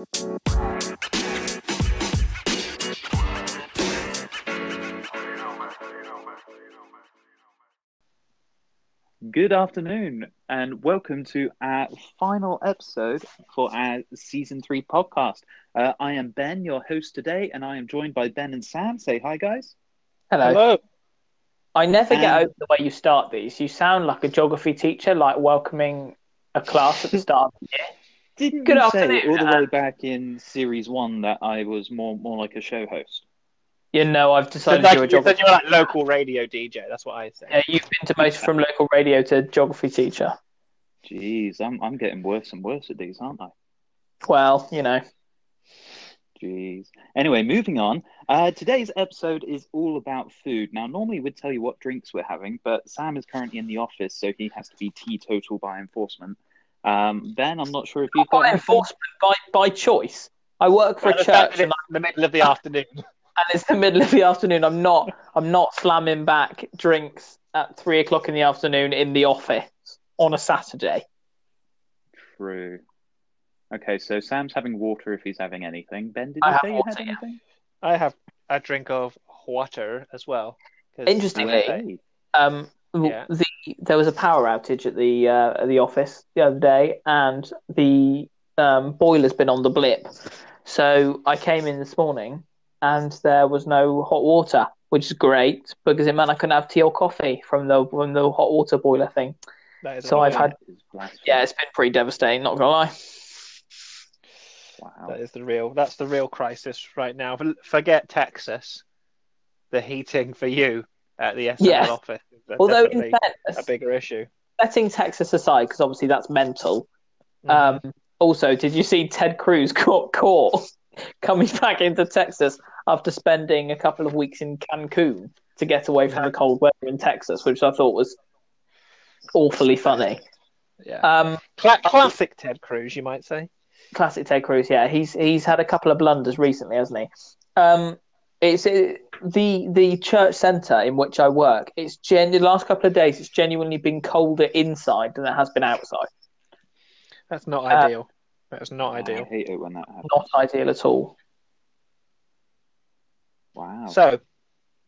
Good afternoon, and welcome to our final episode for our season three podcast. Uh, I am Ben, your host today, and I am joined by Ben and Sam. Say hi, guys. Hello. Hello. I never get Um, over the way you start these. You sound like a geography teacher, like welcoming a class at the start of the year. Didn't Good you say all the uh, way back in series one that I was more more like a show host? You know, I've decided like, to do a you said geography. you're like local radio DJ. That's what I say. Yeah, you've been to most from local radio to geography teacher. Jeez, I'm I'm getting worse and worse at these, aren't I? Well, you know, Jeez. Anyway, moving on. Uh, today's episode is all about food. Now, normally we'd tell you what drinks we're having, but Sam is currently in the office, so he has to be teetotal by enforcement. Um, ben, I'm not sure if you've got by anything. enforcement by by choice. I work for Well, a church, in and, the middle of the afternoon. and it's the middle of the afternoon. I'm not I'm not slamming back drinks at three o'clock in the afternoon in the office on a Saturday. True. Okay, so Sam's having water if he's having anything. Ben, did I you have say you water, had yeah. anything? I have a drink of water as well. Interestingly, Um, w- Yeah. the there was a power outage at the uh, at the office the other day, and the um, boiler's been on the blip. So I came in this morning, and there was no hot water, which is great because it meant I couldn't have tea or coffee from the from the hot water boiler thing. that is so I've had- That is blasphemy. Yeah, it's been pretty devastating. Not gonna lie. Wow. that is the real. That's the real crisis right now. Forget Texas. The heating for you at the SNL Yeah. office Although in definitely a bigger issue. setting Texas aside, because obviously that's mental. Um, also, did you see Ted Cruz got caught coming back into Texas after spending a couple of weeks in Cancun to get away from the cold weather in Texas, which I thought was awfully funny. yeah. Um, Cla- classic Ted Cruz, you might say. classic Ted Cruz, yeah, he's he's had a couple of blunders recently, hasn't he? Um, it's it, the the church centre in which I work. It's gen the last couple of days. It's genuinely been colder inside than it has been outside. That's not Uh, ideal. That's not ideal. I hate it when that happens. Not ideal at all. Wow. So,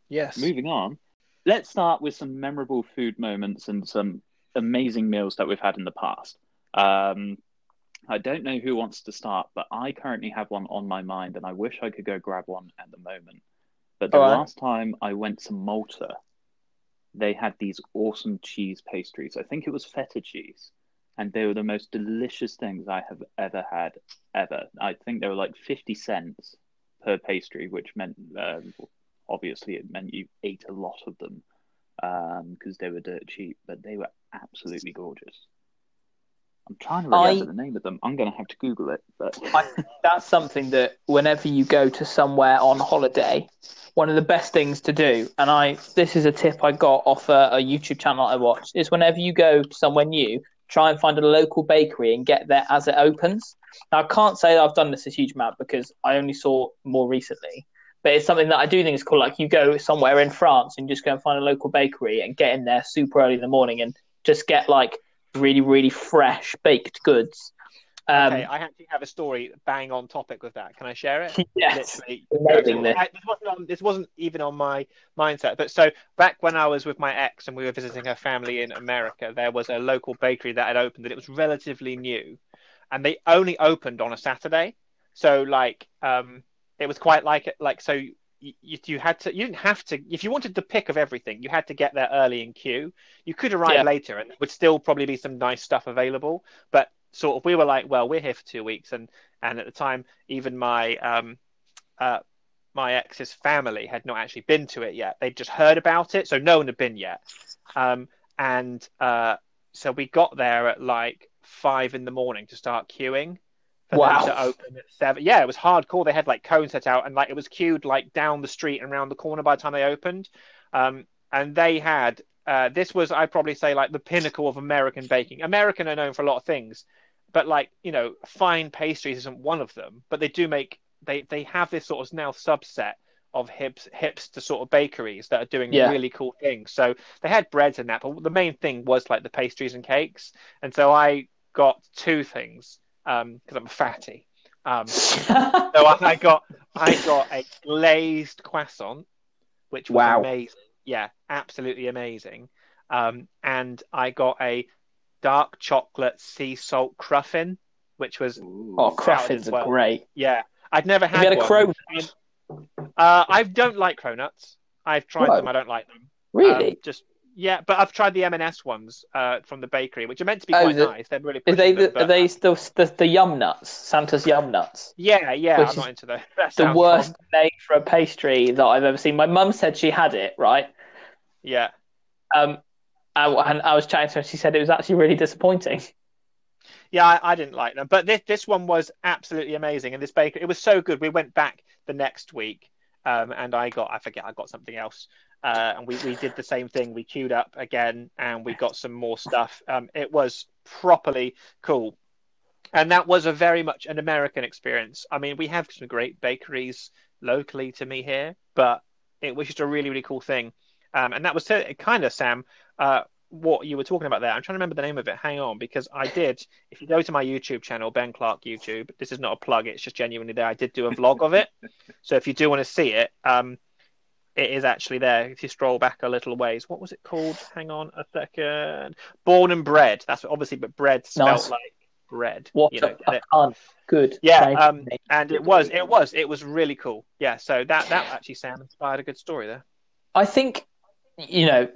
yes. Moving on, let's start with some memorable food moments and some amazing meals that we've had in the past. Um, I don't know who wants to start, but I currently have one on my mind, and I wish I could go grab one at the moment. But the All right. last time I went to Malta, they had these awesome cheese pastries. I think it was feta cheese, and they were the most delicious things I have ever had, ever. I think they were like 50 cents per pastry, which meant um, obviously it meant you ate a lot of them because they were dirt cheap, but they were absolutely gorgeous. I'm trying to remember I- the name of them. I'm going to have to Google it, but I, that's something that whenever you go to somewhere on holiday, one of the best things to do, and I this is a tip I got off a, a YouTube channel I watched, is whenever you go to somewhere new, try and find a local bakery and get there as it opens. Now I can't say that I've done this a huge amount because I only saw more recently, but it's something that I do think is cool. Like you go somewhere in France and just go and find a local bakery and get in there super early in the morning and just get like really really fresh baked goods. Um, okay, I actually have a story bang on topic with that. Can I share it? yes. Amazing this. This wasn't on, this wasn't even on my mindset. But so back when I was with my ex and we were visiting her family in America, there was a local bakery that had opened that it was relatively new, and they only opened on a Saturday. So like, um, it was quite like it like so. You, you had to you didn't have to if you wanted the pick of everything you had to get there early in queue. You could arrive Yeah. later and there would still probably be some nice stuff available but sort of we were like well we're here for two weeks and and at the time even my um uh my ex's family had not actually been to it yet. They'd just heard about it so no one had been yet. Um and uh so we got there at like five in the morning to start queuing for Wow. them to open at seven yeah it was hardcore they had like cones set out and like it was queued like down the street and around the corner by the time they opened um and they had uh, this was I'd probably say like the pinnacle of American baking. American are known for a lot of things, but like you know, fine pastries isn't one of them. But they do make they they have this sort of now subset of hips hips to sort of bakeries that are doing Yeah. really cool things. So they had breads and that, but the main thing was like the pastries and cakes. And so I got two things because I'm a fatty. Um, so I got I got a glazed croissant, which was Wow. amazing. Yeah, absolutely amazing. Um, and I got a dark chocolate sea salt cruffin, which was Ooh. Oh, cruffins as are great. yeah. I'd never had, you had a one. Uh, I don't like cronuts. I've tried Whoa. them. I don't like them. Um, Really? just yeah, but I've tried the M&S ones uh, from the bakery, which are meant to be Oh, quite the- nice. They're really Are pushing they them, the, but- are they still the, the yum nuts? Santa's yum nuts. Yeah, yeah. Which I'm not into those. That The worst wrong. name for a pastry that I've ever seen. My mum said she had it, right? Yeah. Um, and, and I was chatting to her. She said it was actually really disappointing. Yeah, I, I didn't like them, but this this one was absolutely amazing, and this bakery it was so good. We went back the next week, um, and I got I forget I got something else, uh, and we we did the same thing. We queued up again, and we got some more stuff. Um, it was properly cool, and that was a very much an American experience. I mean, we have some great bakeries locally to me here, but it was just a really really cool thing, um, and that was kind of Sam. Uh, what you were talking about there. I'm trying to remember the name of it. Hang on, because I did. If you go to my YouTube channel, Ben Clark YouTube, this is not a plug. It's just genuinely there. I did do a vlog of it. So if you do want to see it, um, it is actually there. If you scroll back a little ways, what was it called? Hang on a second. Born and bred. That's what, obviously, but bread spelled Nice. like bread. What you know, a, pun. Good. Yeah, um, and it was, it was, it was really cool. Yeah, so that that actually Sam inspired a good story there. I think, you know,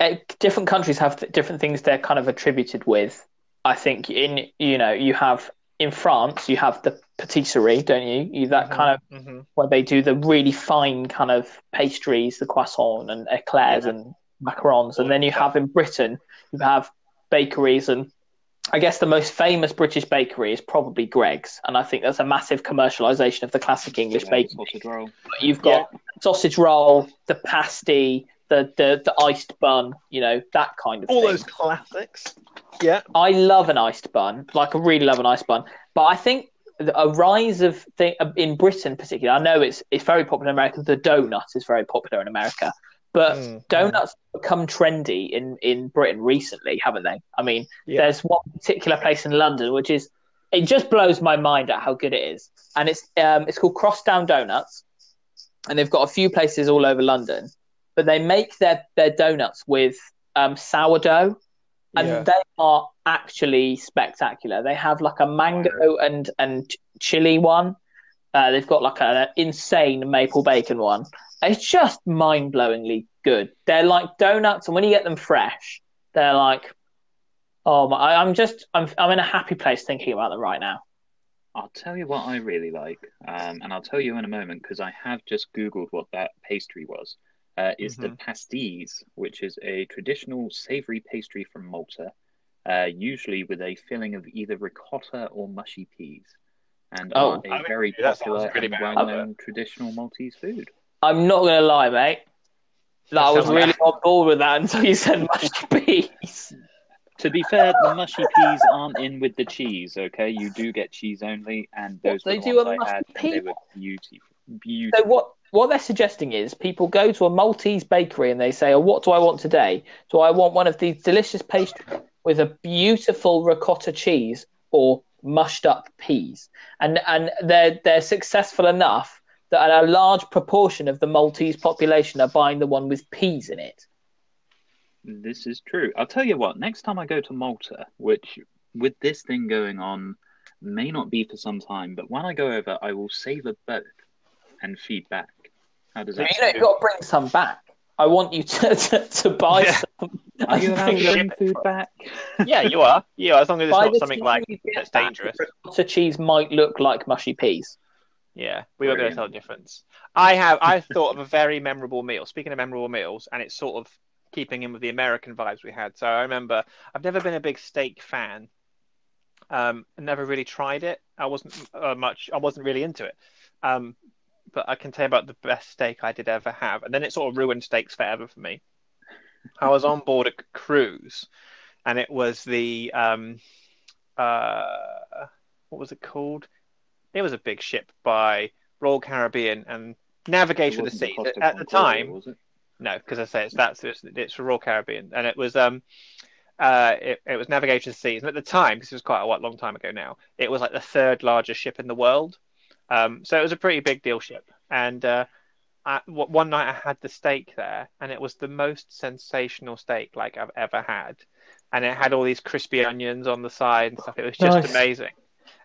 eh, different countries have different things they're kind of attributed with. I think in you know you have in France you have the patisserie, don't you? You that Mhm, kind of mhm. where they do the really fine kind of pastries, the croissant and eclairs Yeah. and macarons, and then you have in Britain you have bakeries and. I guess the most famous British bakery is probably Greggs, and I think that's a massive commercialization of the classic English Yeah, bakery. sausage roll. You've got sausage roll, the pasty, the, the the iced bun, you know that kind of All thing. those classics. Yeah. I love an iced bun, like I really love an iced bun. But I think a rise of thing in Britain, particularly, I know it's it's very popular in America. The donut is very popular in America, but Mm, donuts become trendy in in Britain recently, haven't they? I mean, Yeah. there's one particular place in London which is it just blows my mind at how good it is, and it's um it's called Crosstown Donuts, and they've got a few places all over London, but they make their their donuts with um sourdough and Yeah. they are actually spectacular. They have like a mango and and chili one. Uh, they've got like an insane maple bacon one. It's just mind blowingly good. They're like donuts, and when you get them fresh, they're like, oh my! I, I'm just I'm I'm in a happy place thinking about them right now. I'll tell you what I really like, um, and I'll tell you in a moment because I have just Googled what that pastry was. Uh, is the pastizzi, which is a traditional savory pastry from Malta, uh, usually with a filling of either ricotta or mushy peas, and Oh. are I a mean, very popular and well-known traditional Maltese food. I'm not gonna lie, mate. Like, I was really bad. on board with that until you said mushy peas. To be fair, the mushy peas aren't in with the cheese. Okay, you do get cheese only, and What, those they were the do ones a I had, pea and they were one? beautiful. So what what they're suggesting is people go to a Maltese bakery and they say, "Oh, what do I want today? Do I want one of these delicious pastries with a beautiful ricotta cheese or mushed up peas?" And and they're they're successful enough that a large proportion of the Maltese population are buying the one with peas in it. This is true. I'll tell you what, next time I go to Malta, which with this thing going on may not be for some time, but when I go over, I will savor both and feed back. How does You know, you've got to bring some back. I want you to to, to buy Yeah. some. Are you and allowed to bring food back? Yeah, you are. Yeah, as long as it's By not something like you get that's back, dangerous. Ricotta cheese might look like mushy peas. Yeah, we won't to tell the difference. I have I thought of a very memorable meal. Speaking of memorable meals, and it's sort of keeping in with the American vibes we had. So I remember I've never been a big steak fan. Um, never really tried it. I wasn't uh, much. I wasn't really into it. Um, but I can tell you about the best steak I did ever have, and then it sort of ruined steaks forever for me. I was on board a cruise, and it was the um, uh, what was it called? It was a big ship by Royal Caribbean and Navigation of the It Sea. wasn't At the time, was it? no, because I say it's that's it's, it's Royal Caribbean, and it was um, uh, it, it was Navigation of the Seas, and at the time, because it was quite a long time ago now, it was like the third largest ship in the world. Um, so it was a pretty big deal ship. And uh, I, w- one night I had the steak there, and it was the most sensational steak like I've ever had. And it had all these crispy onions on the side and stuff. It was just Nice. amazing.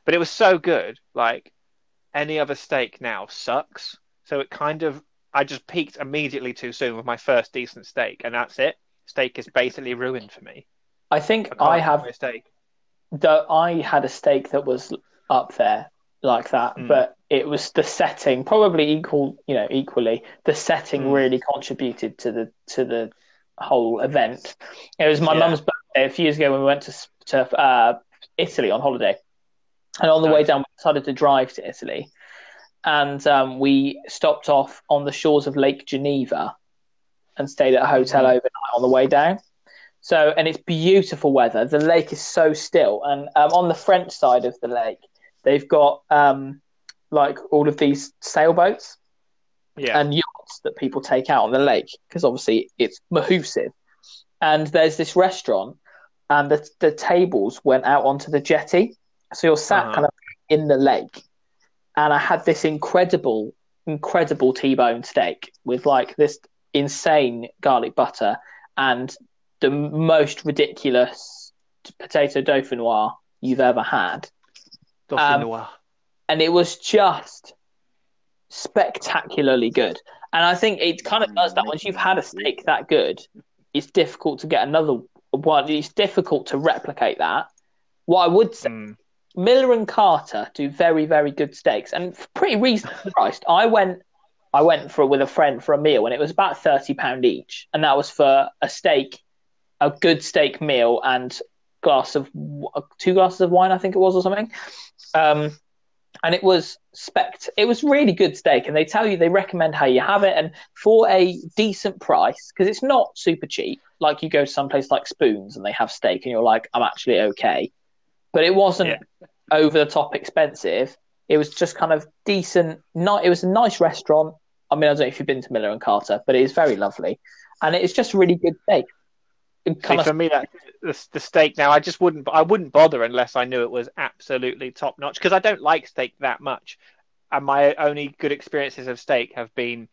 But it was so good. Like any other steak now sucks. So it kind of, I just peaked immediately too soon with my first decent steak, and that's it. Steak is basically ruined for me. I think can't I have steak. the I had a steak that was up there like that, Mm. but it was the setting, probably equal, you know, equally. The setting Mm. really contributed to the to the whole event. It was my Yeah. mum's birthday a few years ago when we went to to uh, Italy on holiday, and on the way down we decided to drive to Italy, and um, we stopped off on the shores of Lake Geneva, and stayed at a hotel Mhm. overnight on the way down. So, and it's beautiful weather. The lake is so still, and um, on the French side of the lake, they've got um, like all of these sailboats Yeah. and yachts that people take out on the lake because obviously it's mahusive. And there's this restaurant, and the the tables went out onto the jetty, so you're sat Uh-huh. kind of in the lake. And I had this incredible, incredible T-bone steak with like this insane garlic butter and the most ridiculous potato dauphinoise you've ever had um, Dauphinois. And it was just spectacularly good. And I think it kind of does that. Once you've had a steak that good, it's difficult to get another one. It's difficult to replicate that. What I would say, Mm. Miller and Carter do very, very good steaks and pretty reasonably priced. I went, I went for with a friend for a meal, and it was about thirty pound each, and that was for a steak, a good steak meal, and glass of two glasses of wine, I think it was, or something. Um, and it was spect. It was really good steak, and they tell you they recommend how you have it, and for a decent price because it's not super cheap. Like you go to some place like Spoons and they have steak, and you're like, I'm actually okay, but it wasn't Yeah. over the top expensive. It was just kind of decent. Not. It was a nice restaurant. I mean, I don't know if you've been to Miller and Carter, but it is very lovely, and it is just really good steak. See, for me, that the, the steak now, I just wouldn't. I wouldn't bother unless I knew it was absolutely top notch because I don't like steak that much, and my only good experiences of steak have been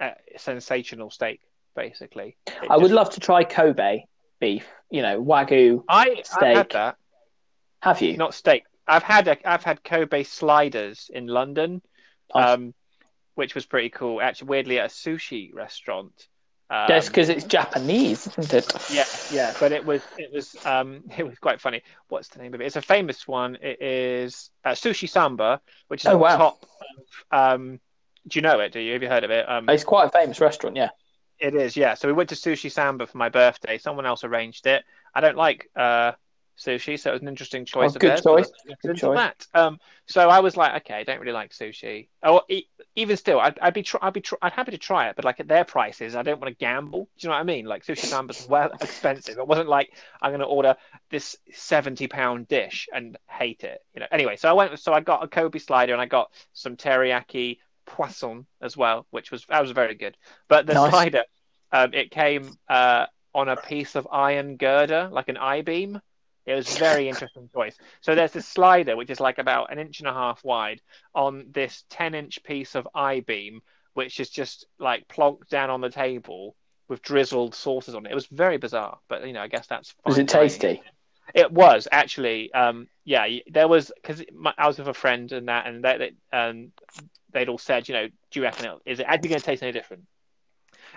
uh, sensational steak. Basically, It I would love to try Kobe beef. You know, wagyu. I I've had that. Have you? Not steak. I've had a, I've had Kobe sliders in London, Nice. um, which was pretty cool. Actually, weirdly, at a sushi restaurant. Um, because it's Japanese, isn't it? Yeah, yeah, but it was it was um it was quite funny. What's the name of it? It's a famous one. It is uh, Sushi Samba, which is Oh, wow. top. Of, um, do you know it? Do you have you heard of it? Um, It's quite a famous restaurant, yeah. it is, yeah. So we went to Sushi Samba for my birthday. Someone else arranged it. I don't like uh sushi, so it was an interesting choice. Oh, of good theirs, choice. Good choice. That. Um, so I was like, okay, I don't really like sushi. Oh, e- even still, I'd, I'd be, tr- I'd be, tr- I'd happy to try it, but like at their prices, I don't want to gamble. Do you know what I mean? Like sushi samba's well expensive. It wasn't like I'm going to order this seventy pound dish and hate it. You know. Anyway, so I went. So I got a Kobe slider and I got some teriyaki poisson as well, which was that was very good. But the Nice. slider, um, it came uh, on a piece of iron girder, like an I beam. It was a very interesting choice. So there's this slider which is like about an inch and a half wide on this 10 inch piece of I beam, which is just like plonked down on the table with drizzled sauces on it. It was very bizarre, but you know, I guess that's Was it tasty? It was actually, um, yeah. There was because I was with a friend and that, and they, they, um, they'd all said, you know, do you reckon it, is it actually going to taste any different?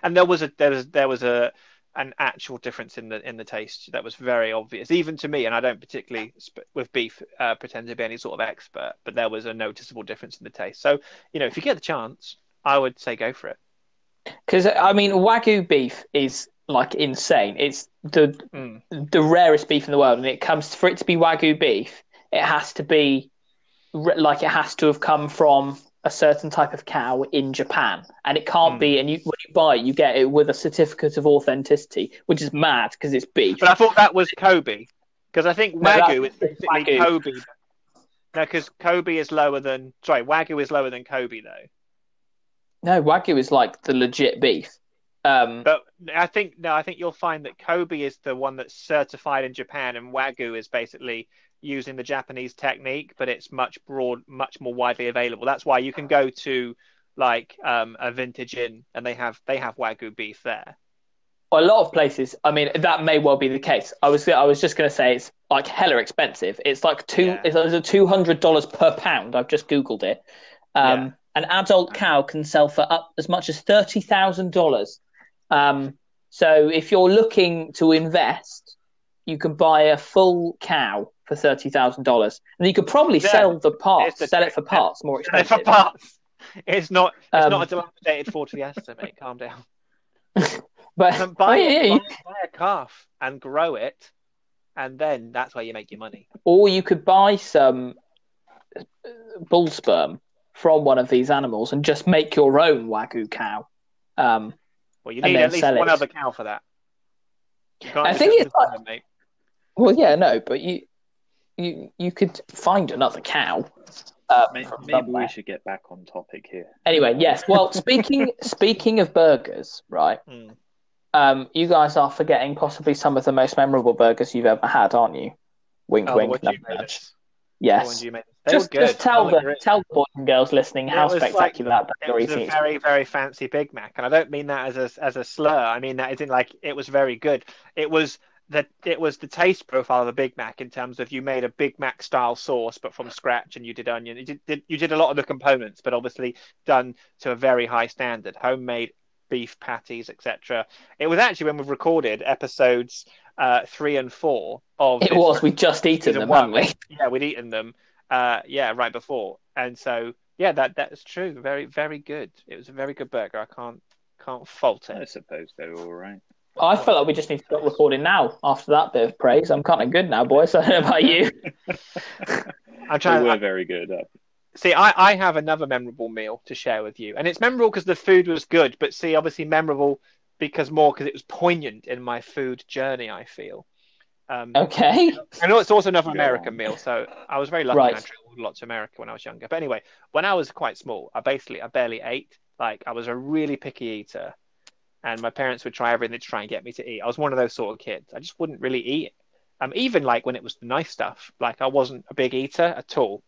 And there was a there was there was a an actual difference in the in the taste that was very obvious, even to me. And I don't particularly with beef uh, pretend to be any sort of expert, but there was a noticeable difference in the taste. So you know, if you get the chance, I would say go for it. Because I mean, wagyu beef is like insane. It's the Mm. the rarest beef in the world, and it comes for it to be wagyu beef. It has to be like it has to have come from a certain type of cow in Japan, and it can't Mm. be. And you, when you buy it, you get it with a certificate of authenticity, which is mad because it's beef. But I thought that was Kobe because I think No, Wagyu is basically Wagyu. Kobe. No, because Kobe is lower than sorry, Wagyu is lower than Kobe though. No, wagyu is like the legit beef. Um, But I think no, I think you'll find that Kobe is the one that's certified in Japan, and Wagyu is basically using the Japanese technique, but it's much broad, much more widely available. That's why you can go to like um, a vintage inn, and they have they have Wagyu beef there. a lot of places. I mean, that may well be the case. I was I was just going to say it's like hella expensive. It's like two. Yeah. It's like two hundred dollars per pound. I've just googled it. Um, Yeah. An adult cow can sell for up as much as thirty thousand dollars. Um, so if you're looking to invest, you can buy a full cow for thirty thousand dollars, and you could probably Yeah. sell the parts, sell it for parts more expensive. For parts. It's not it's Um, not a dilapidated Ford Fiesta, mate. Calm down. But buy, oh, yeah, it, yeah, buy, buy a calf and grow it, and then that's where you make your money. or you could buy some uh, bull sperm from one of these animals and just make your own wagyu cow. Um, Well, you need at least one it. other cow for that. I think it's like- mate. well, yeah, no, but you you you could find another cow. Uh, Maybe, maybe we should get back on topic here. Anyway, yes. Well, speaking speaking of burgers, right? Hmm. Um, you guys are forgetting possibly some of the most memorable burgers you've ever had, aren't you? Wink, Oh, wink. nudge, you made The ones Yes. you made us. They Just, just tell I the agree. tell the boys and girls listening how It was like- spectacular that It burger was a eating is. very, very fancy Big Mac, and I don't mean that as a as a slur. I mean that in like it was very good. It was the it was the taste profile of a Big Mac in terms of you made a Big Mac style sauce, but from scratch, and you did onion. You did, you did a lot of the components, but obviously done to a very high standard, homemade beef patties, etc. It was actually when we've recorded episodes uh, three and four of It this was. We just eaten them, one. haven't we? yeah, we'd eaten them. Uh, yeah, right before, and so yeah, that that's true. Very, very good. It was a very good burger. I can't can't fault it. I suppose they were all right. I felt like we just need to stop recording now after that bit of praise. I'm kind of good now, boys. I don't know about you. I'm They trying. were I, very good. Uh, see, I I have another memorable meal to share with you, and it's memorable because the food was good. But see, obviously memorable because more because it was poignant in my food journey. I feel. Um, Okay. I know it's also another American meal, so I was very lucky. Right. I traveled a lot to America when I was younger. But anyway, when I was quite small, I basically I barely ate. Like I was a really picky eater, and my parents would try everything to try and get me to eat. I was one of those sort of kids. I just wouldn't really eat. Um, even like when it was the nice stuff, like I wasn't a big eater at all.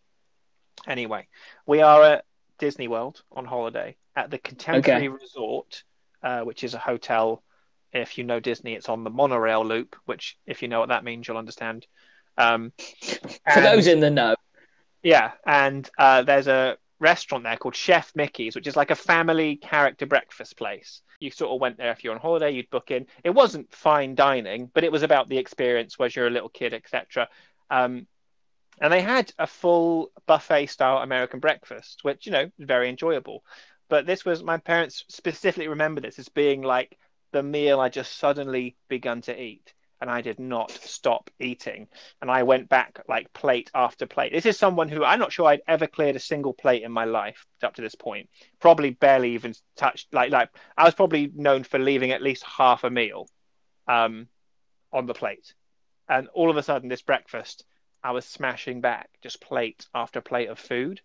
Anyway, we are at Disney World on holiday at the Contemporary Resort, uh, which is a hotel. If you know Disney, it's on the monorail loop, which, if you know what that means, you'll understand. Um, For those in the know, yeah, and uh, there's a restaurant there called Chef Mickey's, which is like a family character breakfast place. You sort of went there if you're on holiday, you'd book in. It wasn't fine dining, but it was about the experience, was you're a little kid, etc. Um, and they had a full buffet style American breakfast, which you know very enjoyable. But this was my parents specifically remember this as being like the meal I just suddenly begun to eat, and I did not stop eating and I went back like plate after plate. This is someone who I'm not sure I'd ever cleared a single plate in my life up to this point. Probably barely even touched like like I was probably known for leaving at least half a meal um on the plate. And all of a sudden this breakfast I was smashing back just plate after plate of food.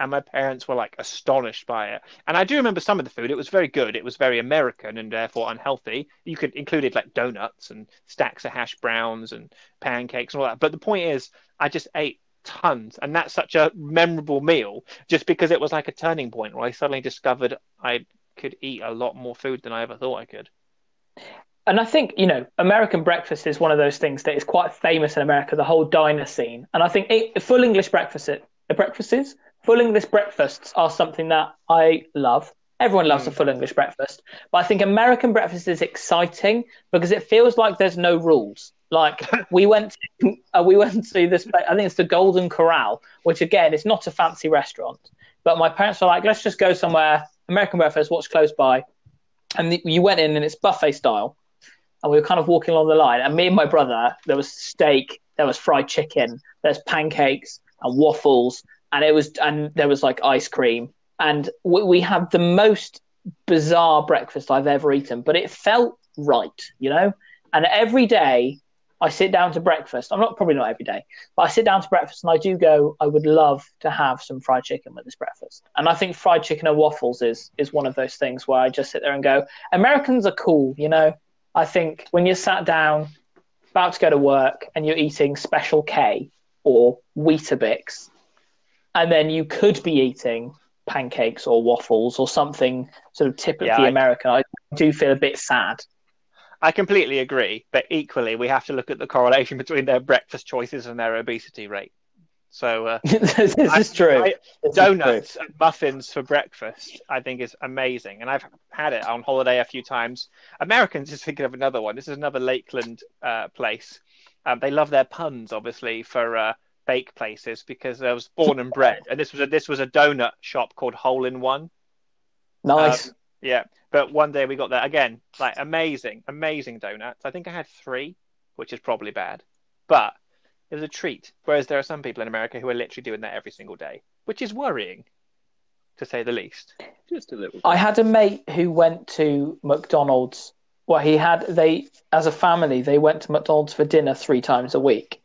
And my parents were like astonished by it. And I do remember some of the food. It was very good. It was very American and therefore unhealthy. You could included like donuts and stacks of hash browns and pancakes and all that. But the point is, I just ate tons, and that's such a memorable meal just because it was like a turning point where I suddenly discovered I could eat a lot more food than I ever thought I could. and I think you know, American breakfast is one of those things that is quite famous in America. The whole diner scene, and I think it, full English breakfast, breakfasts, full English breakfasts are something that I love. Everyone loves a full English breakfast, but I think American breakfast is exciting because it feels like there's no rules. Like we went, to, uh, we went to this. place- I think it's the Golden Corral, which again is not a fancy restaurant. But my parents were like, "Let's just go somewhere American breakfast. What's close by?" And the, you went in, and it's buffet style. And we were kind of walking along the line, and me and my brother, there was steak, there was fried chicken, there's pancakes and waffles, and it was, and there was like ice cream, and we, we had the most bizarre breakfast I've ever eaten, but it felt right, you know. And every day, I sit down to breakfast. I'm not probably not every day, but I sit down to breakfast and I do go. I would love to have some fried chicken with this breakfast, and I think fried chicken and waffles is is one of those things where I just sit there and go. Americans are cool, you know. I think when you're sat down, about to go to work, and you're eating Special K or Weetabix, and then you could be eating pancakes or waffles or something sort of typically Yeah, I- American. I do feel a bit sad. I completely agree, but equally, we have to look at the correlation between their breakfast choices and their obesity rate. So, uh, this I- is true. I- This is donuts and muffins for breakfast, I think, is amazing, and I've had it on holiday a few times. Americans is thinking of another one. This is another Lakeland uh, place. Um, they love their puns, obviously, for uh, bake places because I was born and bred, and this was a this was a donut shop called Hole in One. true. Nice. Um, yeah, but one day we got there again, like amazing, amazing donuts. I think I had three, which is probably bad, but it was a treat. Whereas there are some people in America who are literally doing that every single day, which is worrying, to say the least. Just a little. I had a mate who went to McDonald's. Well, he had they as a family they went to McDonald's for dinner three times a week,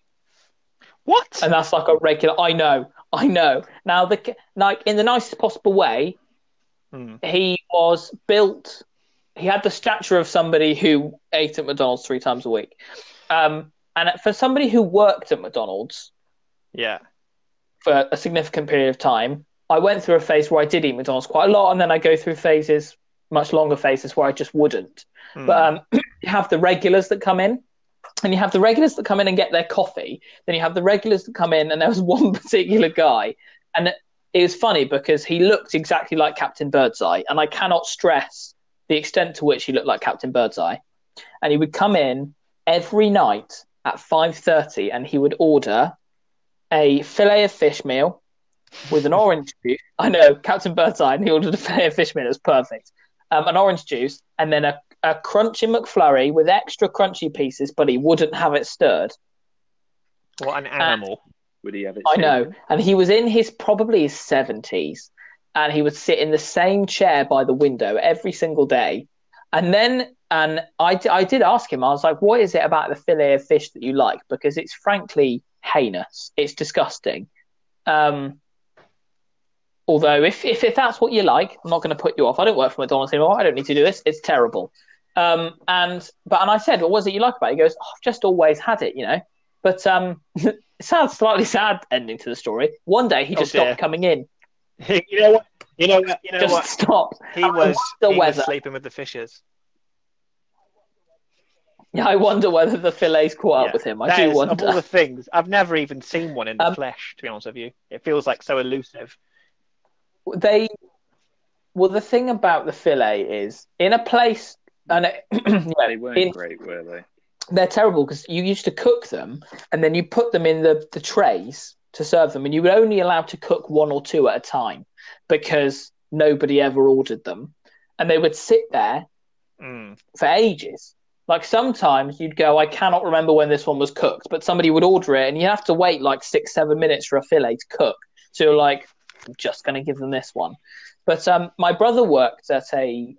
What? and that's like a regular. I know, I know. Now the like in the nicest possible way, Hmm. he was built. He had the stature of somebody who ate at McDonald's three times a week. Um, and for somebody who worked at McDonald's Yeah. for a significant period of time, I went through a phase where I did eat McDonald's quite a lot, and then I go through phases, much longer phases, where I just wouldn't. Hmm. But um, you have the regulars that come in, and you have the regulars that come in and get their coffee. Then you have the regulars that come in, and there was one particular guy, and it, was funny because he looked exactly like Captain Birdseye, and I cannot stress the extent to which he looked like Captain Birdseye. And he would come in every night at five thirty, and he would order a fillet of fish meal with an orange juice. I know Captain Birdseye, and he ordered a fillet of fish meal. It was perfect. Um, an orange juice, and then a a crunchy McFlurry with extra crunchy pieces, but he wouldn't have it stirred. what an animal. Would he have it? I know. And he was in his probably his seventies, and he would sit in the same chair by the window every single day. And then, and I, I did ask him. I was like, "What is it about the fillet of fish that you like?" Because it's frankly heinous. It's disgusting. Um, although, if, if if that's what you like, I'm not going to put you off. I don't work for McDonald's anymore. I don't need to do this. It's terrible. Um, and but and I said, "What was it you like about it?" He goes, oh, "I've just always had it, you know." But um, it sounds slightly sad ending to the story. One day he Oh, just dear. stopped coming in. you know what? You know what? You know just what? stopped. He I was, wonder he was sleeping with the fishes. Yeah, I wonder whether the fillets caught Yeah. up with him. I do is, Of all the things, I've never even seen one in the Um, flesh. To be honest with you, it feels like so elusive. They well, the thing about the fillet is in a place, and it, yeah, They weren't in- great, were they? they're terrible because you used to cook them and then you put them in the, the trays to serve them, and you were only allowed to cook one or two at a time because nobody ever ordered them, and they would sit there Mm. for ages. Like sometimes you'd go, I cannot remember when this one was cooked, but somebody would order it, and you have to wait like six, seven minutes for a fillet to cook. So you're like, I'm just going to give them this one. But um, my brother worked at a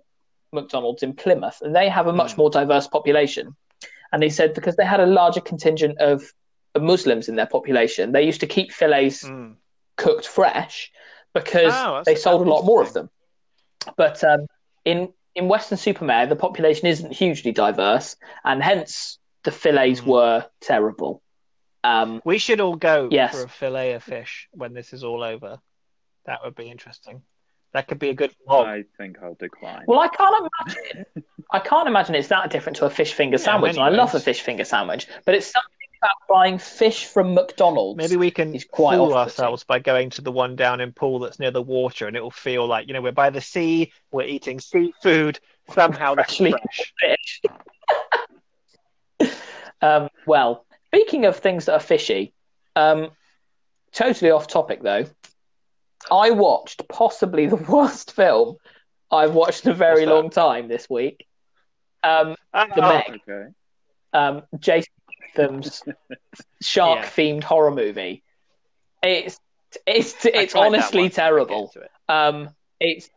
McDonald's in Plymouth, and they have a much Mm. more diverse population. And he said because they had a larger contingent of, of Muslims in their population, they used to keep fillets Mm. cooked fresh because Oh, they sold a lot more of them. But um, in in Weston-super-Mare, the population isn't hugely diverse, and hence the fillets Mm. were terrible. Um, We should all go Yes. for a fillet of fish when this is all over. That would be interesting. That could be a good vlog. I think I'll decline. well, I can't imagine. I can't imagine it's that different to a fish finger Yeah, sandwich, and I love a fish finger sandwich. But it's something about buying fish from McDonald's. Maybe we can It's quite fool ourselves by going to the one down in Poole that's near the water, and it will feel like you know we're by the sea, we're eating seafood. Somehow that's Freshly fresh. fish. um, well, speaking of things that are fishy, um, totally off topic though. I watched possibly the worst film I've watched in a very long time this week. Um, Ah, The Meg. Okay. um, Jason Statham's shark themed horror movie. It's it's it's honestly once, I couldn't get terrible. it. Um, it's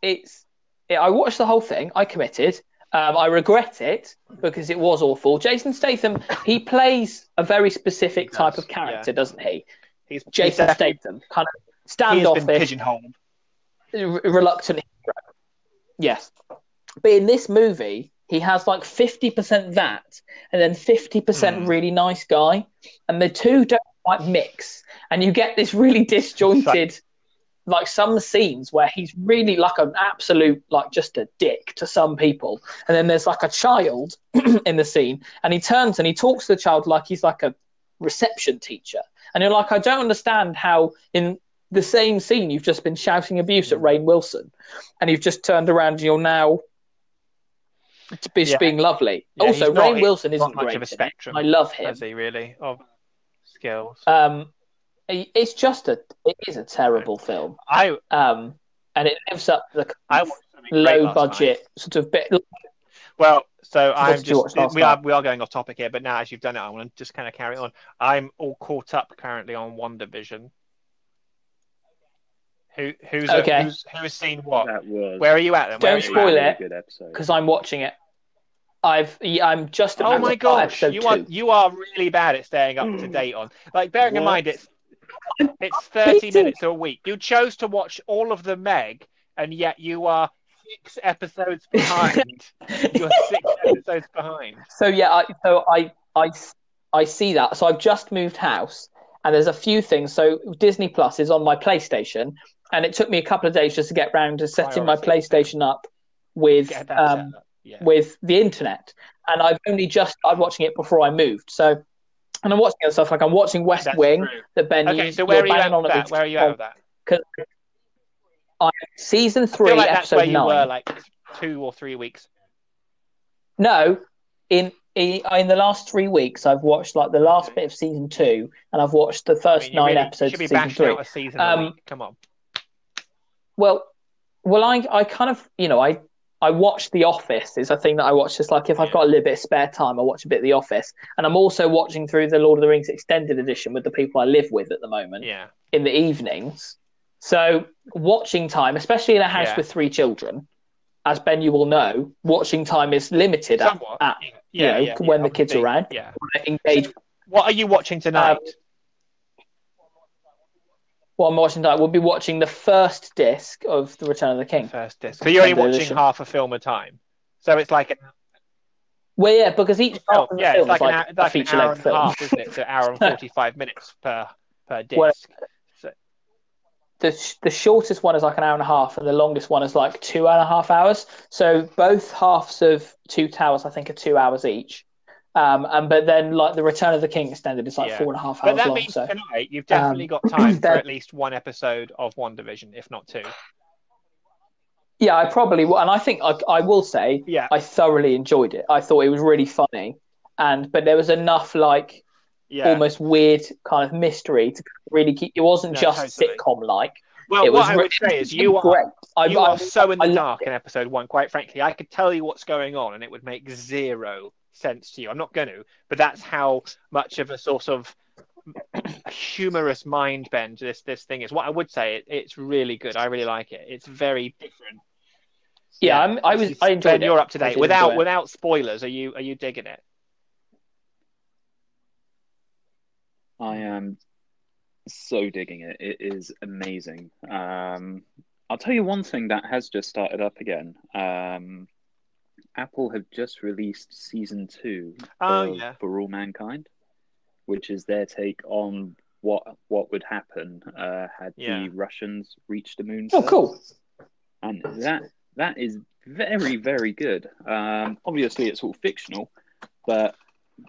it's. I watched the whole thing. I committed. Um, I regret it because it was awful. Jason Statham, he plays a very specific type of character, yeah. doesn't he? He's Jason he's Statham, kind of Has been standoffish, pigeonholed. reluctant. Yes. But in this movie, he has like 50% that and then 50% Hmm. really nice guy. And the two don't quite mix. And you get this really disjointed, like some scenes where he's really like an absolute, like just a dick to some people. And then there's like a child in the scene and he turns and he talks to the child like he's like a reception teacher. And you're like, I don't understand how in the same scene you've just been shouting abuse at Rainn Wilson, and you've just turned around and you're now be Yeah. being lovely. Yeah, also, he's not- Rainn Wilson isn't much great. of a spectrum, I love him. has he really of skills? Um, it's just a it is a terrible film. I Um, and it lives up to the I watched something great low budget night. sort of bit. Well, so I'm did you watch just we are we are going off topic here, but now as you've done it, I want to just kind of carry on. I'm all caught up currently on WandaVision. Who who's Okay. who's who has seen what? That was. Where are you at then? Don't Where spoil it. Because I'm watching it. I've yeah, I'm just oh about Oh my to gosh, episode you are two. you are really bad at staying up to hmm. date on. Like bearing in mind it's it's thirty minutes a week. You chose to watch all of the Meg, and yet you are six episodes behind. You're six episodes behind. So yeah, I, so I, I I see that. So I've just moved house, and there's a few things. So Disney Plus is on my PlayStation, and it took me a couple of days just to get round to setting my Priorities. PlayStation up with um. Yeah. with the internet. And I've only just started watching it before I moved. So, and I'm watching other stuff like I'm watching West That's Wing true. that Ben. Okay, you, so where are you at on at that? Where are you with that? Season I three, like that's episode where you were like two or three weeks. No, in, in in the last three weeks, I've watched like the last bit of season two, and I've watched the I first mean, nine really episodes should of be season bashing three. out a season Um. Come on. Well, well, I I kind of you know I I watch The Office is a thing that I watch. Just like if I've got a little bit of spare time, I watch a bit of The Office, and I'm also watching through the Lord of the Rings extended edition with the people I live with at the moment Yeah. in the evenings. So watching time, especially in a house Yeah. with three children, as Ben you will know, watching time is limited at, at Yeah, know, yeah, when the kids are around. Yeah. engage. What are you watching tonight? Um, What I'm watching tonight, we'll be watching the first disc of The Return of the King. First disc. So you're only watching edition. half a film a time. So it's like an Well, yeah, because each oh, yeah, it's like, an, like, a an feature hour length and a half, isn't it? So hour and forty five minutes per per disc. Well, so, the the shortest one is like an hour and a half, and the longest one is like two and a half hours. So both halves of Two Towers, I think, are two hours each. Um, and but then like the Return of the King extended is like Yeah. four and a half but hours that long. means So tonight you've definitely Um, got time for at least one episode of WandaVision, if not two. yeah, I probably will, and I think I, I will say Yeah. I thoroughly enjoyed it. I thought it was really funny, and but there was enough like Yeah. almost weird kind of mystery to really keep. It wasn't No, just totally. sitcom like. Well, it what was I would say is you are great. I, you I, are so in the dark in episode one. Quite frankly, I could tell you what's going on, and it would make zero sense to you. I'm not going to, but that's how much of a sort of humorous mind bend this this thing is. What I would say, it, it's really good. I really like it. It's very different. yeah, I'm, I was. I enjoyed Ben, it. You're up to date without without spoilers. Are you are you digging it? I am so digging it. It is amazing. Um, I'll tell you one thing that has just started up again. Um, Apple have just released season two Oh, of yeah. For All Mankind, which is their take on what what would happen uh, had Yeah. the Russians reached the moon. Oh, first. cool. and that that is very very good. Um, obviously, it's all fictional, but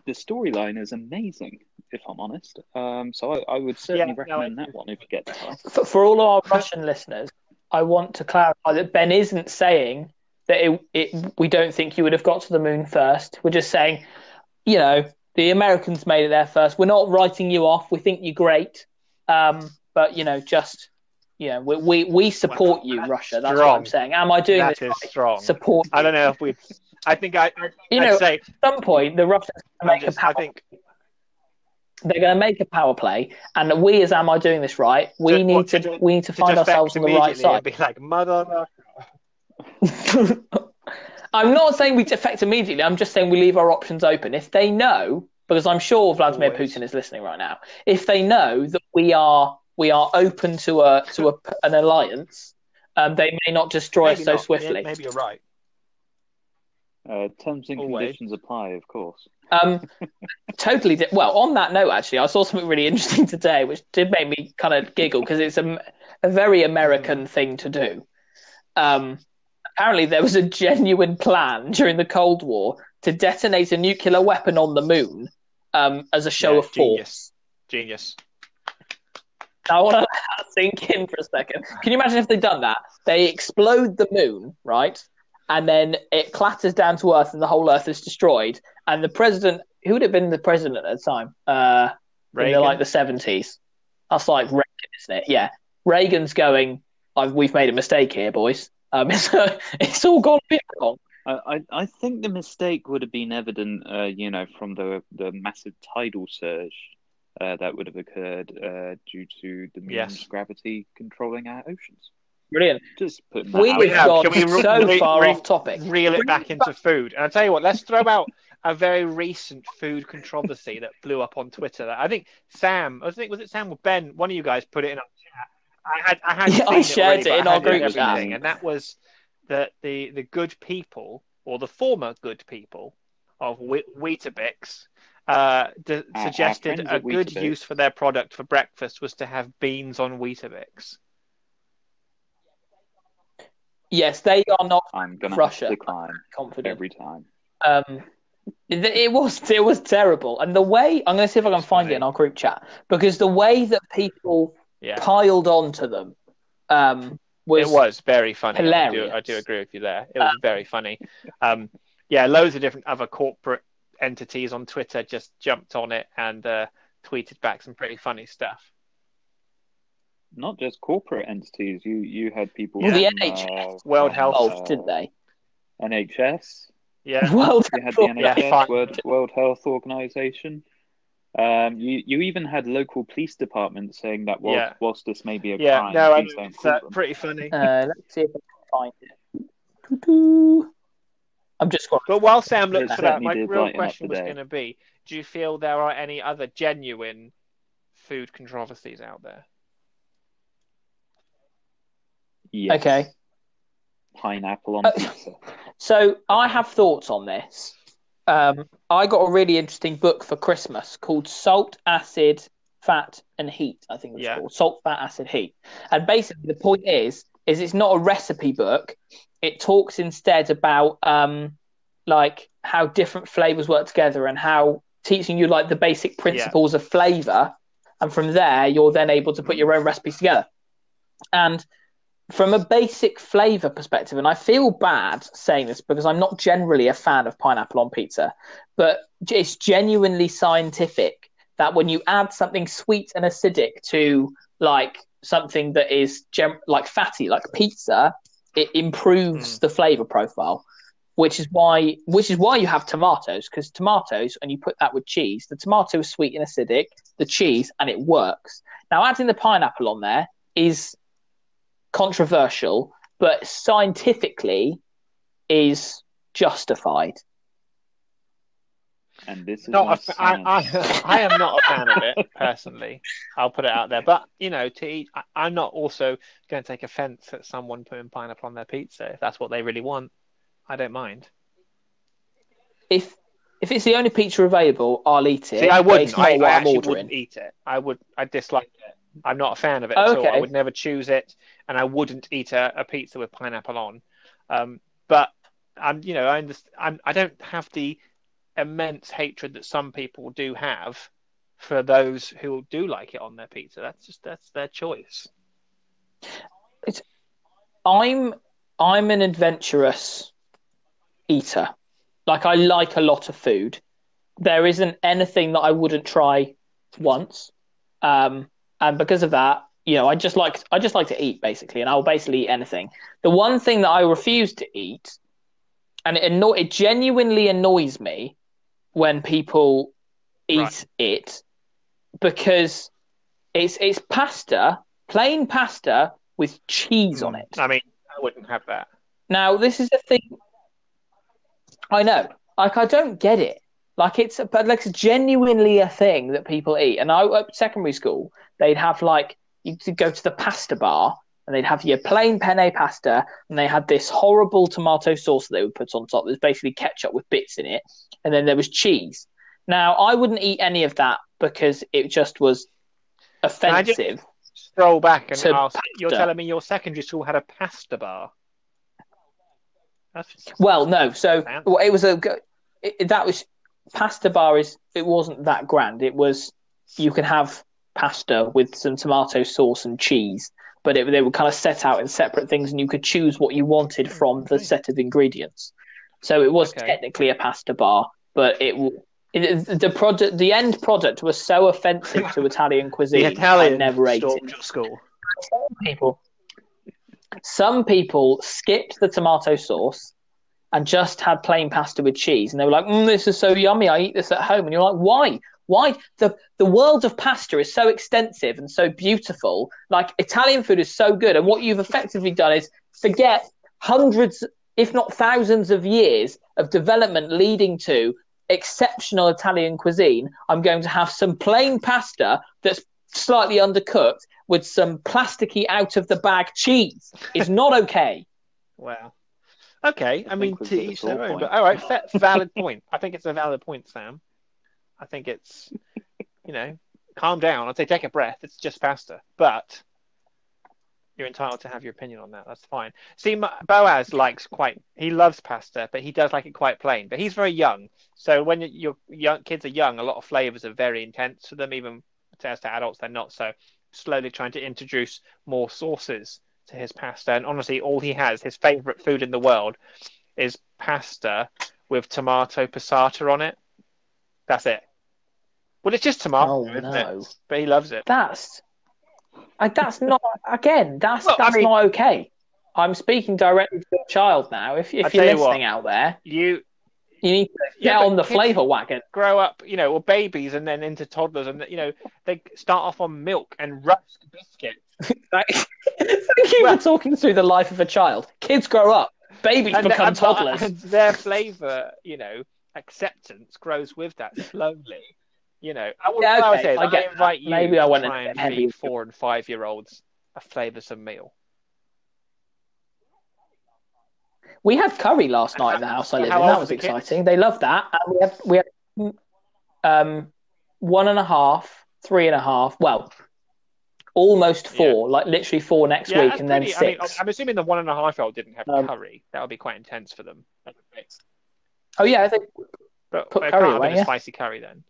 the storyline is amazing. If I'm honest, um, so I, I would certainly Yeah, recommend I- that one if you get time. For, for all our Russian listeners, I want to clarify that Ben isn't saying that it, it, we don't think you would have got to the moon first. We're just saying, you know, the Americans made it there first. We're not writing you off. We think you're great, um, but you know, just you know, we we, we support you, that's Russia. That's what. I'm saying. Am I doing That this is right? strong. Support. I don't know if we. I think I. I You I'd know, say. at some point, the Russians I'm going to make just- a power. I think. They're going to make a power play, and we, as am I doing this right? We need to, to- we need to to find ourselves on the right side. Be like mother. I'm not saying we defect immediately. I'm just saying we leave our options open. If they know, because I'm sure Vladimir Always. Putin is listening right now. If they know that we are we are open to a to a, an alliance, um, they may not destroy Maybe us so not. swiftly. Yeah, Maybe you're right. Uh, terms and Always. conditions apply, of course. Um, totally. Di- well, on that note, actually, I saw something really interesting today, which did make me kind of giggle because it's a, a very American thing to do. Um, apparently, there was a genuine plan during the Cold War to detonate a nuclear weapon on the moon um, as a show Yeah, of force. genius. Genius. Now, I want to sink in for a second. Can you imagine if they'd done that? They explode the moon, right? And then it clatters down to Earth, and the whole Earth is destroyed. And the president, who would have been the president at the time? Uh, in the, like the seventies. That's like Reagan, isn't it? Yeah, Reagan's going. I've, we've made a mistake here, boys. Um, it's, it's all gone a bit wrong. I, I, I think the mistake would have been evident, uh, you know, from the the massive tidal surge uh, that would have occurred uh, due to the moon's Yes. gravity controlling our oceans. Brilliant. Just putting that We out have there. gone Can we re- so re- far re- off topic. Reel it back into food. And I'll tell you what, let's throw out a very recent food controversy that blew up on Twitter. I think Sam, I think was it Sam or Ben, one of you guys put it in our chat. I had I had Yeah, I seen shared already, it in our group chat. and that was that the the good people or the former good people of We- Weetabix uh, d- our suggested friends a good Weetabix. use for their product for breakfast was to have beans on Weetabix. Yes, they are not I'm gonna Russia. have to decline confident. every time. Um, it, it was it was terrible, and the way I'm going to see if I can find it in our group chat because the way that people Yeah, piled onto them um, was, it was very funny. I do, hilarious. I do agree with you there. It was very funny. Um, yeah, loads of different other corporate entities on Twitter just jumped on it and uh, tweeted back some pretty funny stuff. Not just corporate entities. You you had people Well, the NHS uh, World Health, uh, didn't they? NHS. Yeah, Well, You had the Yeah, NHS, fine. World, World Health Organization. Um, you you even had local police departments saying that whilst, Yeah. whilst this may be a yeah. crime, No, I mean, it's uh, pretty funny. uh, let's see if I can find it. Doo-doo. I'm just scrolling. But while Sam looks It for that, my real question was going to be: Do you feel there are any other genuine food controversies out there? Yes. Okay. Pineapple on Uh, pizza. So I have thoughts on this. Um, I got a really interesting book for Christmas called Salt, Acid, Fat, and Heat. I think it's Yeah. called Salt, Fat, Acid, Heat. And basically, the point is, is it's not a recipe book. It talks instead about um, like how different flavors work together and how teaching you like the basic principles of flavor. And from there, you're then able to put your own recipes together. And from a basic flavor perspective, and I feel bad saying this because I'm not generally a fan of pineapple on pizza, but it's genuinely scientific that when you add something sweet and acidic to like something that is gem- like fatty, like pizza, it improves hmm. the flavor profile. Which is why, which is why you have tomatoes, because tomatoes, and you put that with cheese, the tomato is sweet and acidic, the cheese, and it works. Now, adding the pineapple on there is controversial, but scientifically is justified. And this is Not my a fa- I. I, I am not a fan of it personally. I'll put it out there, but you know, to eat, I, I'm not also going to take offence at someone putting pineapple on their pizza if that's what they really want. I don't mind. If if it's the only pizza available, I'll eat it. See, I wouldn't. I, I I'm actually ordering. wouldn't eat it. I would. I dislike it. I'm not a fan of it at all. I would never choose it, and I wouldn't eat a, a pizza with pineapple on. Um, but I'm, you know, I understand. I'm, I don't have the immense hatred that some people do have for those who do like it on their pizza. That's just that's their choice. It's, I'm I'm an adventurous eater. Like I like a lot of food. There isn't anything that I wouldn't try once. Um, and because of that, you know, I just like I just like to eat basically, and I'll basically eat anything. The one thing that I refuse to eat, and it anno- it genuinely annoys me when people eat Right. it because it's it's pasta, plain pasta with cheese on hmm. it. I mean, I wouldn't have that. Now, this is a thing. I know. Like I don't get it. Like it's but like it's genuinely a thing that people eat. And I at secondary school, they'd have like you could go to the pasta bar and they'd have your plain penne pasta and they had this horrible tomato sauce that they would put on top. There's basically ketchup with bits in it, and then there was cheese. Now I wouldn't eat any of that because it just was I just- offensive. Scroll back and ask. You're telling me your secondary school had a pasta bar? Well, no. So well, it was a it, that was pasta bar. Is it wasn't that grand. It was you can have pasta with some tomato sauce and cheese, but it, they were kind of set out in separate things, and you could choose what you wanted from the set of ingredients. So it was Okay. technically a pasta bar, but it. It, the product, the end product, was so offensive to Italian cuisine. the Italian I never ate it stormed your school. some people some people skipped the tomato sauce and just had plain pasta with cheese and they were like mm, this is so yummy i eat this at home and you're like why why the the world of pasta is so extensive and so beautiful like italian food is so good and what you've effectively done is forget hundreds if not thousands of years of development leading to exceptional italian cuisine i'm going to have some plain pasta that's slightly undercooked with some plasticky out of the bag cheese is not okay. Wow. Okay, I, I mean to we've got a each their own. point. But all right, fa- valid point. I think it's a valid point, Sam. I think it's, you know, calm down. I'd say take a breath. It's just pasta, but you're entitled to have your opinion on that. That's fine. See, Boaz likes quite. He loves pasta, but he does like it quite plain. But he's very young, so when your young kids are young, a lot of flavors are very intense for them. Even as to adults, they're not. So slowly trying to introduce more sauces to his pasta. And honestly, all he has, his favorite food in the world, is pasta with tomato passata on it. That's it. Well, it's just tomato, Oh isn't no, it? But he loves it. that's I, that's not again. That's Well, I that's mean- not okay. I'm speaking directly to a child now. If if you're you what. listening out there, You you need to Yeah, get on the flavour wagon. grow up, you know, or babies and then into toddlers, and you know, they start off on milk and rusk biscuits. Thank you Well- for talking through the life of a child. Kids grow up. Babies and, become and- uh, toddlers. and their flavor, you know, acceptance grows with that slowly. You know, I, would, Yeah, what I would say I I, get that. invite you Maybe I to went try and feed four and five year olds a flavoursome meal. We had curry last night in the house I live in. That was the kids? exciting. They loved that. And we had we had um one and a half, three and a half. Well, almost four. Like literally four next yeah, week, and then pretty, I mean, six. I'm assuming the one and a half year old didn't have Um, curry. That would be quite intense for them. oh yeah, I think But put it curry away, yeah. a spicy curry then.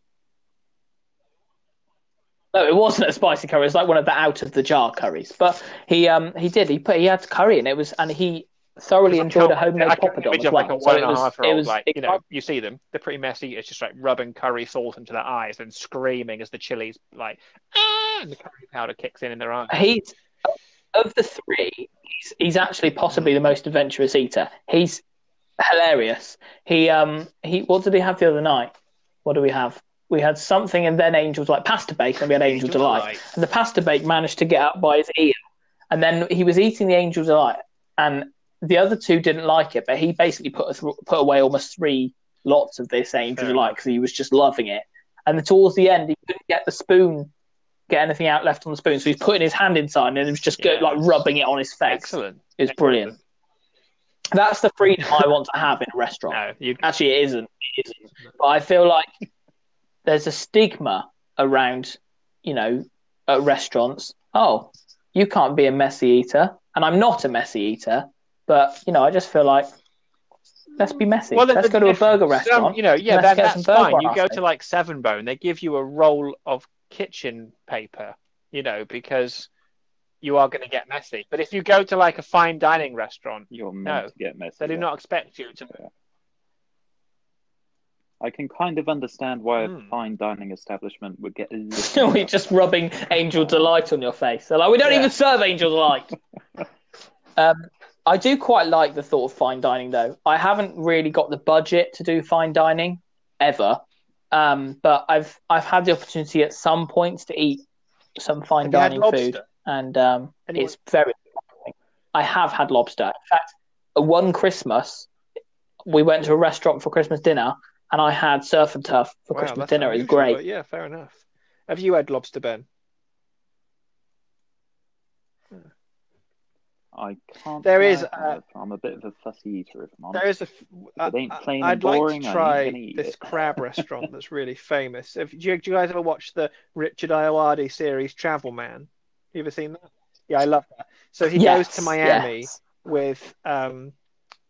No, it wasn't a spicy curry. It was like one of the out of the jar curries. But he um he did. He put he had curry, and it was and he thoroughly enjoyed a homemade can poppadom as of like a well. So one it was half year it old, was like you know, you see them, they're pretty messy. It's just like rubbing curry salt into their eyes and screaming as the chilies like ah, and the curry powder kicks in in their eyes. he's of the three, he's, he's actually possibly the most adventurous eater. He's hilarious. He um he what did he have the other night? What do we have? We had something and then Angel's like pasta bake, and we had Angel, Delight. And the pasta bake managed to get up by his ear. And then he was eating the Angel Delight, and the other two didn't like it, but he basically put a th- put away almost three lots of this Angel Fair Delight because he was just loving it. And towards the end, he couldn't get the spoon, get anything out left on the spoon, so he's putting his hand inside and it was just go, Yeah. like rubbing it on his face. Excellent. It's brilliant. That's the freedom I want to have in a restaurant. No, Actually, it isn't. It isn't. But I feel like there's a stigma around, you know, at restaurants. Oh, you can't be a messy eater, and I'm not a messy eater. But you know, I just feel like let's be messy. Well, let's the- go to a if burger some- restaurant. you know, yeah, Let's that, that's fine. You go to like Seven Bone, they give you a roll of kitchen paper, you know, because you are going to get messy. But if you go to like a fine dining restaurant, You're meant No, to get messy. they do yeah. not expect you to. I can kind of understand why Hmm. a fine dining establishment would get a. We're just rubbing Angel Delight on your face. They're like, we don't Yeah. even serve Angel Delight. um, I do quite like the thought of fine dining, though. I haven't really got the budget to do fine dining ever, um, but I've I've had the opportunity at some points to eat some fine Have dining food, and um, it's very. I have had lobster. In fact, one Christmas we went to a restaurant for Christmas dinner, and I had surf and turf for Wow, Christmas dinner. It was great. yeah, fair enough. Have you had lobster, Ben? I can't. There say is, I have. Uh, I'm a bit of a fussy eater, if I'm honest. There is a. f- If it uh, ain't I- plain I'd and like to try this it. crab restaurant that's really famous. Have, do, you, do you guys ever watch the Richard Ayoade series Travel Man? You ever seen that? Yeah, I love that. So he Yes, goes to Miami yes. with um,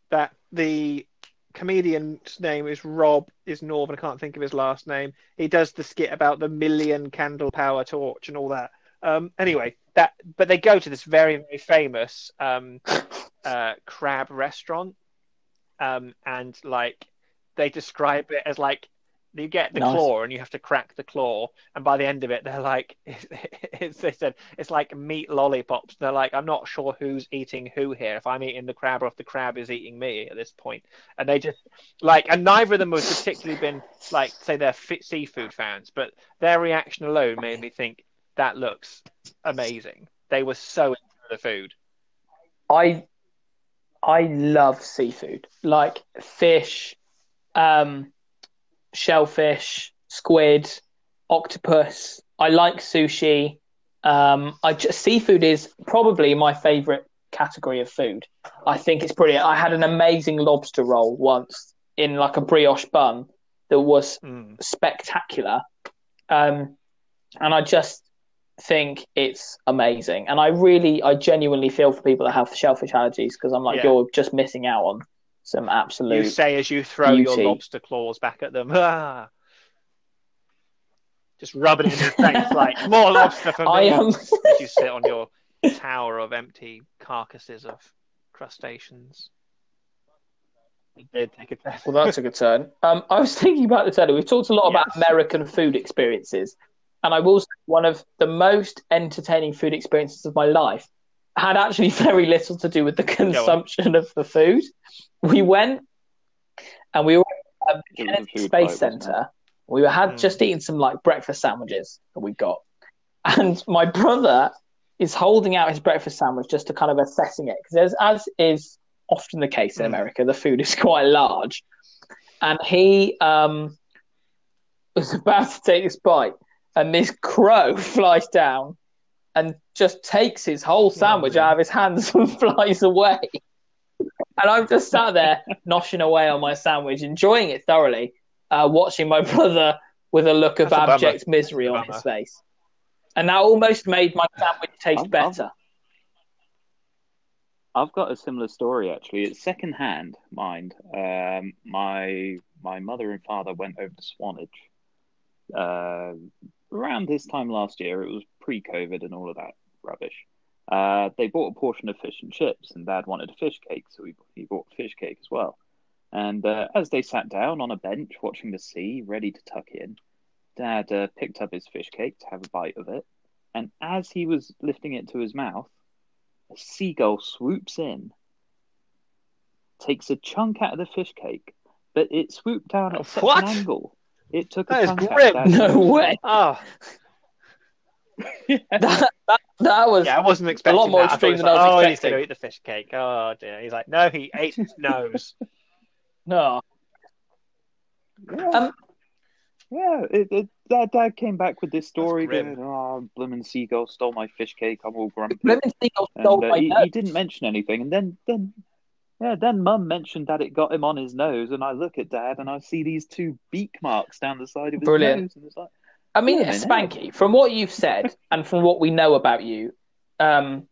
that the comedian's name is Rob is Northern. I can't think of his last name. He does the skit about the million candle power torch and all that. Um, anyway, that but they go to this very very famous um, uh, crab restaurant, um, and like they describe it as like you get the Nice. claw and you have to crack the claw, and by the end of it, they're like, it's, they said it's like meat lollipops. They're like, I'm not sure who's eating who here. If I'm eating the crab or if the crab is eating me at this point, and they just like, and neither of them have particularly been like, say they're fit seafood fans, but their reaction alone made me think that looks amazing. They were so into the food. I I love seafood, like fish, um, shellfish, squid, octopus. I like sushi. Um, I just, seafood is probably my favorite category of food. I think it's brilliant. I had an amazing lobster roll once in like a brioche bun that was Mm. spectacular. Um, and I just think it's amazing. And I really, I genuinely feel for people that have shellfish allergies because I'm like, Yeah. you're just missing out on some absolute. You say as you throw beauty. your lobster claws back at them. Ah. Just rub it in his face like more lobster for me. I am. as you sit on your tower of empty carcasses of crustaceans. Did take a test. well, that took a turn. Um, I was thinking about this earlier. We've talked a lot about American food experiences, and I will say one of the most entertaining food experiences of my life had actually very little to do with the consumption of the food. We went and we were at the It was a Kennedy Space. Center. We were, had Mm. just eaten some like breakfast sandwiches that we got, and my brother is holding out his breakfast sandwich just to kind of assessing it because as is often the case in Mm. America, the food is quite large, and he um was about to take this bite, and this crow flies down and just takes his whole sandwich out of his hands and flies away. And I'm just sat there noshing away on my sandwich, enjoying it thoroughly, uh, watching my brother with a look of That's abject misery on his face. And that almost made my sandwich taste I'm- I'm- better. I've got a similar story actually. It's secondhand, mind. Um, my my mother and father went over to Swanage uh, around this time last year. It was pre-COVID and all of that rubbish. Uh, they bought a portion of fish and chips, and Dad wanted a fish cake, so he he bought fish cake as well. And uh, as they sat down on a bench watching the sea, ready to tuck in, Dad uh, picked up his fish cake to have a bite of it. And as he was lifting it to his mouth, a seagull swoops in, takes a chunk out of the fish cake, but it swooped down at such What? an angle. It took That a is chunk out grim. of Dad's No way. Oh, That, that, that was yeah, I wasn't expecting a lot more that. Extreme it than I was like, oh, he's expecting. going to eat the fish cake. Oh, dear. He's like, no, he ate his nose. no. Yeah, Um, yeah. It, it, Dad, Dad came back with this story grim. going, "Oh, blooming seagull stole my fish cake. I'm all grumpy." Blimmin' seagull And stole uh, my he, nose. he didn't mention anything, and then then yeah, then Mum mentioned that it got him on his nose, and I look at Dad and I see these two beak marks down the side of his Brilliant. nose, and it's like, I mean, Yeah. Spanky, from what you've said and from what we know about you, um,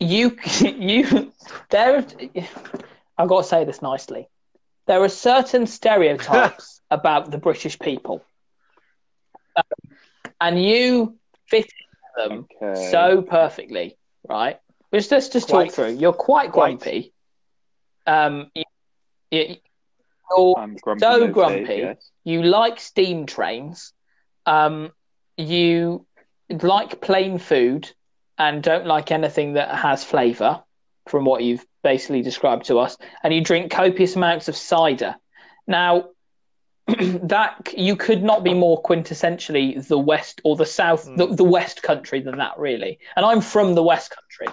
you, you, there, I've got to say this nicely. There are certain stereotypes about the British people, Um, and you fit them okay, so perfectly, right? Let's just just Quite. talk through. You're quite Quite. grumpy. Um, you, you, you're I'm grumpy so most days, grumpy. yes. you like steam trains, um, you like plain food, and don't like anything that has flavour, from what you've basically described to us, and you drink copious amounts of cider. Now, that you could not be more quintessentially the West or the South, the, Mm. the West country than that, really. And I'm from the West country.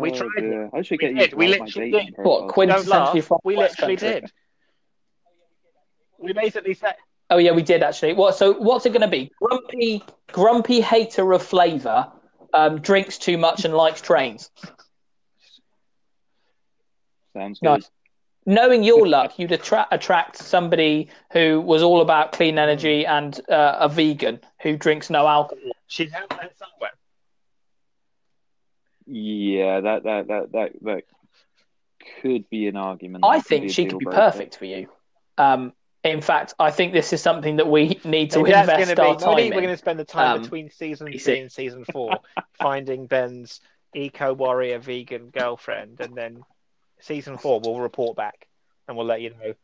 We Oh, tried dear. I should We get did. you to We literally did. What, Quinn- Don't laugh. Quintessentially from We literally Country. did. We basically said, Oh yeah, we did actually. What? So what's it going to be? Grumpy, grumpy hater of flavour, um, drinks too much and likes trains. Sounds good. Nice. Knowing your luck, you'd attract attract somebody who was all about clean energy and uh, a vegan who drinks no alcohol. she's out there somewhere. Yeah, that that that that that could be an argument. I think she could be breaker. perfect for you. Um, in fact, I think this is something that we need to Maybe invest gonna our be, time maybe we're in. going to spend the time Um, between season three see. and season four finding Ben's eco warrior vegan girlfriend, and then season four we'll report back and we'll let you know.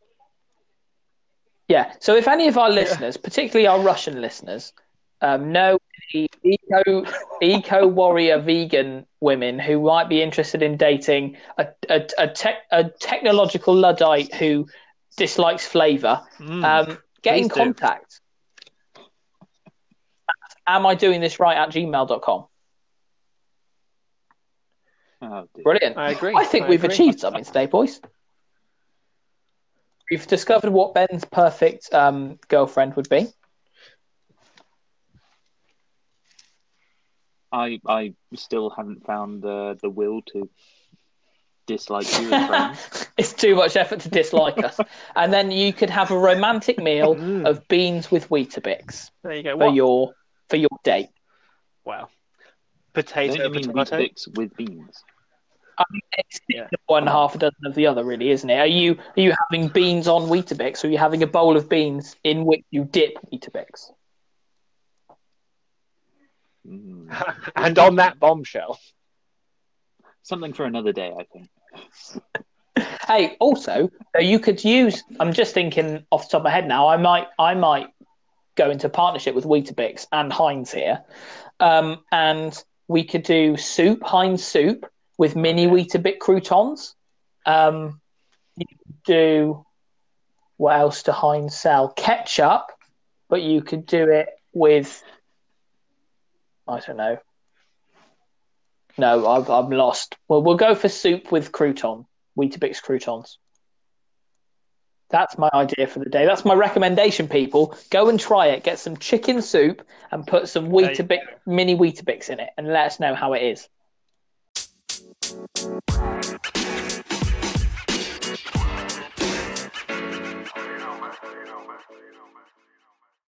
Yeah. So if any of our listeners, particularly our Russian listeners, um, know the eco eco warrior vegan women who might be interested in dating a a, a, tech, a technological luddite who dislikes flavour, Mm. um, get in please do. contact. Am I doing this right at gmail.com? Oh, dear. Brilliant. I agree. I think I we've agree. achieved something today, boys. We've discovered what Ben's perfect um, girlfriend would be. I I still haven't found the the will to dislike you as it's too much effort to dislike us. And then you could have a romantic meal Mm. of beans with Weetabix There you go. for What? your for your date. Wow. Don't Potato, you mean potato. Weetabix with beans? It's Yeah. one half a dozen of the other, really, isn't it? Are you are you having beans on Weetabix, or are you having a bowl of beans in which you dip Weetabix? Mm. and on that bombshell, Something for another day, I think. Hey, also, uh, you could use. I'm just thinking off the top of my head now. I might, I might go into partnership with Weetabix and Heinz here, um, and we could do soup, Heinz soup with mini Weetabix croutons. Um, you could do what else to Heinz sell? Ketchup, but you could do it with. I don't know. No, I've, I'm lost. Well, we'll go for soup with crouton. Weetabix croutons. That's my idea for the day. That's my recommendation, people. Go and try it. Get some chicken soup and put some Weetabix, mini Weetabix in it and let us know how it is.